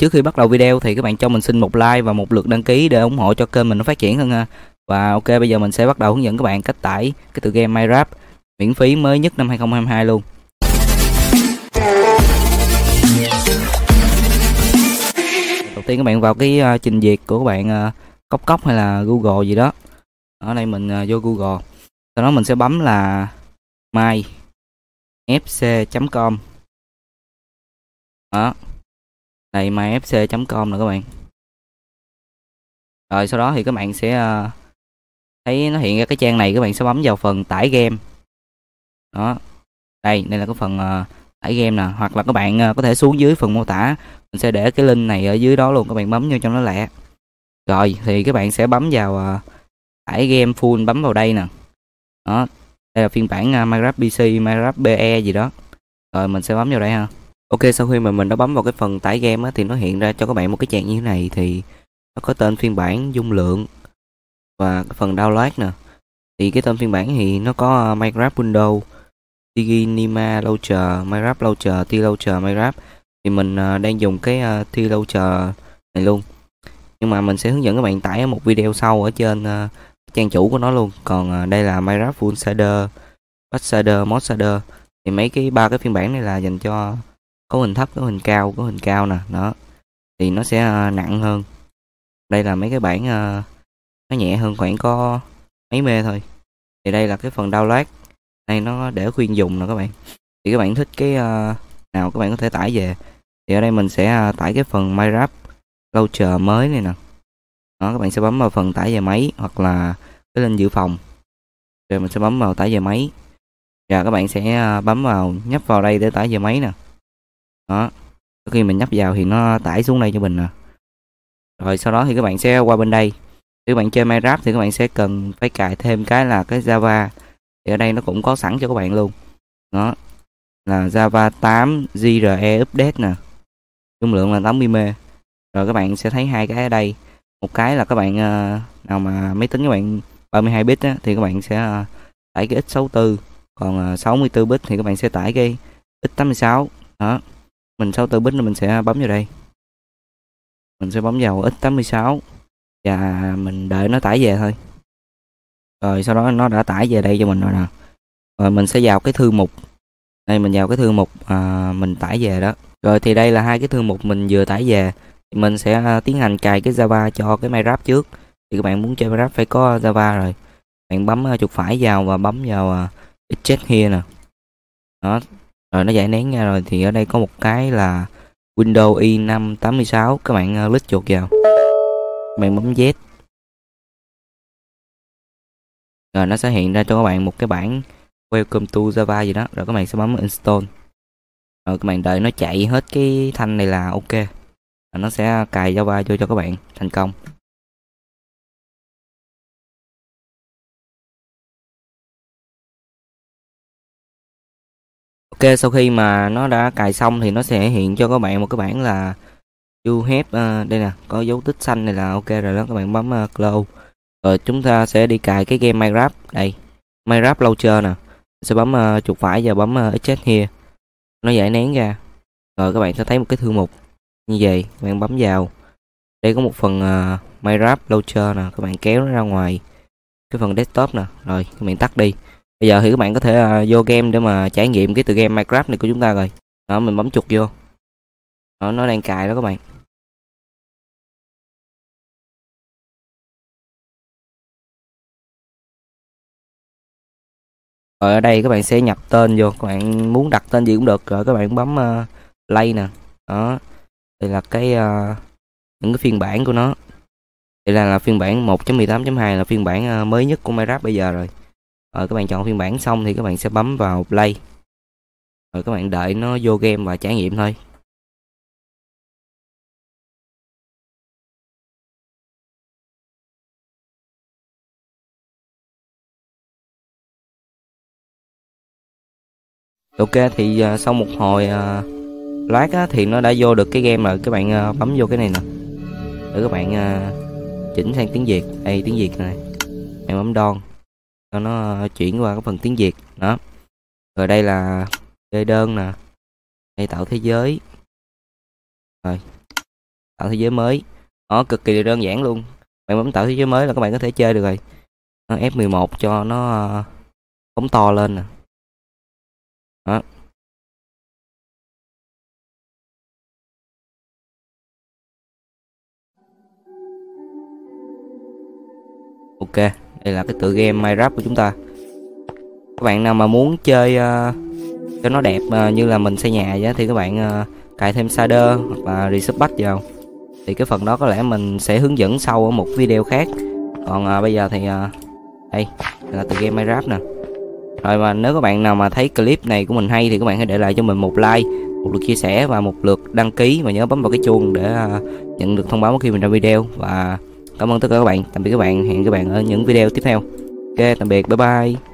trước khi bắt đầu video thì các bạn cho mình xin một like và một lượt đăng ký để ủng hộ cho kênh mình nó phát triển hơn ha. Và ok bây giờ mình sẽ bắt đầu hướng dẫn các bạn cách tải cái tựa game Minecraft miễn phí mới nhất năm 2022 luôn. Đầu tiên các bạn vào cái uh, trình duyệt của các bạn uh, cốc cốc hay là Google gì đó. Ở đây mình uh, vô Google. Sau đó mình sẽ bấm là my fc.com đó này myfc.com nè các bạn. Rồi sau đó thì các bạn sẽ ờ, thấy nó hiện ra cái trang này các bạn sẽ bấm vào phần tải game. Đó. Đây đây là cái phần uh, tải game nè. Hoặc là các bạn uh, có thể xuống dưới phần mô tả. Mình sẽ để cái link này ở dưới đó luôn các bạn bấm vô cho nó lẹ. Rồi thì các bạn sẽ bấm vào uh, tải game full bấm vào đây nè. Đó. Đây là phiên bản uh, Minecraft PC Minecraft BE gì đó. Rồi mình sẽ bấm vào đây ha. Ok sau khi mà mình đã bấm vào cái phần tải game á, thì nó hiện ra cho các bạn một cái trang như thế này thì nó có tên phiên bản dung lượng và cái phần download nè. Thì cái tên phiên bản thì nó có ờ, Minecraft Windows Diginima Launcher Minecraft Launcher T Launcher Minecraft. Thì mình uh, đang dùng cái uh, T Launcher này luôn. Nhưng mà mình sẽ hướng dẫn các bạn tải một video sau ở trên uh, trang chủ của nó luôn. Còn uh, đây là Minecraft Full Shader Batch Shader Mod Shader. Thì mấy cái ba cái phiên bản này là dành cho có hình thấp có hình cao có hình cao nè đó. Thì nó sẽ ờ, nặng hơn. Đây là mấy cái bản uh, ờ, nó nhẹ hơn khoảng có mấy mê thôi. Thì đây là cái phần download đây nó để khuyên dùng nè các bạn. Thì các bạn thích cái uh, nào các bạn có thể tải về. Thì ở đây mình sẽ uh, tải cái phần Minecraft Launcher mới này nè. Đó các bạn sẽ bấm vào phần tải về máy hoặc là cái link dự phòng. Rồi mình sẽ bấm vào tải về máy. Và các bạn sẽ bấm vào nhấp vào đây để tải về máy nè đó. Khi mình nhấp vào thì nó tải xuống đây cho mình nè. Rồi sau đó thì các bạn sẽ qua bên đây. Nếu bạn chơi Minecraft thì các bạn sẽ cần phải cài thêm cái là cái Java. Thì ở đây nó cũng có sẵn cho các bạn luôn. Đó. Là Java 8 JRE update nè. Dung lượng là 80 m. Rồi các bạn sẽ thấy hai cái ở đây. Một cái là các bạn uh, nào mà máy tính các bạn 32 bit á, thì các bạn sẽ uh, tải cái x64 còn ờ, uh, 64 bit thì các bạn sẽ tải cái x86 đó mình 64 bit mình sẽ bấm vào đây. Mình sẽ bấm vào x86 và mình đợi nó tải về thôi. Rồi sau đó nó đã tải về đây cho mình rồi nè. Rồi mình sẽ vào cái thư mục. Đây mình vào cái thư mục à, mình tải về đó. Rồi thì đây là hai cái thư mục mình vừa tải về. Thì mình sẽ à, tiến hành cài cái Java cho cái Minecraft trước. Thì các bạn muốn chơi Minecraft phải có Java rồi. Bạn bấm à, chuột phải vào và bấm vào à, uh, check here nè. Đó rồi nó giải nén ra rồi. Thì ở đây có một cái là Windows i5 86 các bạn uh, lít chuột vào. Các bạn bấm Z. Rồi nó sẽ hiện ra cho các bạn một cái bản Welcome to Java gì đó. Rồi các bạn sẽ bấm install. Rồi các bạn đợi nó chạy hết cái thanh này là ok. Rồi nó sẽ cài Java vô cho các bạn. Thành công. Ok sau khi mà nó đã cài xong thì nó sẽ hiện cho các bạn một cái bản là you have uh, đây nè có dấu tích xanh này là ok rồi đó các bạn bấm uh, close. Rồi chúng ta sẽ đi cài cái game Minecraft. Đây Minecraft launcher nè. Sẽ bấm uh, chuột phải và bấm uh, extract here. Nó giải nén ra. Rồi các bạn sẽ thấy một cái thư mục như vậy các bạn bấm vào. Đây có một phần uh, Minecraft launcher nè các bạn kéo nó ra ngoài cái phần desktop nè. Rồi các bạn tắt đi bây giờ thì các bạn có thể uh, vô game để mà trải nghiệm cái tựa game Minecraft này của chúng ta rồi. Đó mình bấm chuột vô. Đó, nó đang cài đó các bạn. Rồi ở đây các bạn sẽ nhập tên vô. Các bạn muốn đặt tên gì cũng được. Rồi các bạn bấm uh, play nè. Đó. Đây là cái uh, những cái phiên bản của nó. Đây là, là phiên bản 1.18.2 là phiên bản uh, mới nhất của Minecraft bây giờ rồi rồi các bạn chọn phiên bản xong thì các bạn sẽ bấm vào play. Rồi các bạn đợi nó vô game và trải nghiệm thôi. Ok thì uh, sau một hồi uh, lát á, thì nó đã vô được cái game rồi. Các bạn uh, bấm vô cái này nè. Để các bạn uh, chỉnh sang tiếng việt. Đây tiếng việt này. Em bấm đon cho nó chuyển qua cái phần tiếng việt, đó. Rồi đây là chơi đơn nè. Đây, tạo thế giới. Rồi, tạo thế giới mới. Nó cực kỳ đơn giản luôn. Bạn bấm tạo thế giới mới là các bạn có thể chơi được rồi. F11 cho nó ờ, phóng to lên nè. Đó. Ok đây là cái tựa game Minecraft của chúng ta. Các bạn nào mà muốn chơi uh, cho nó đẹp uh, như là mình xây nhà vậy thì các bạn uh, cài thêm shader hoặc là reset patch vào. Thì cái phần đó có lẽ mình sẽ hướng dẫn sau ở một video khác. Còn uh, bây giờ thì uh, đây là tựa game Minecraft nè. Rồi mà nếu các bạn nào mà thấy clip này của mình hay thì các bạn hãy để lại cho mình một like một lượt chia sẻ và một lượt đăng ký. Và nhớ bấm vào cái chuông để uh, nhận được thông báo khi mình ra video. Và cảm ơn tất cả các bạn. Tạm biệt các bạn. Hẹn các bạn ở những video tiếp theo. Ok, tạm biệt. Bye bye.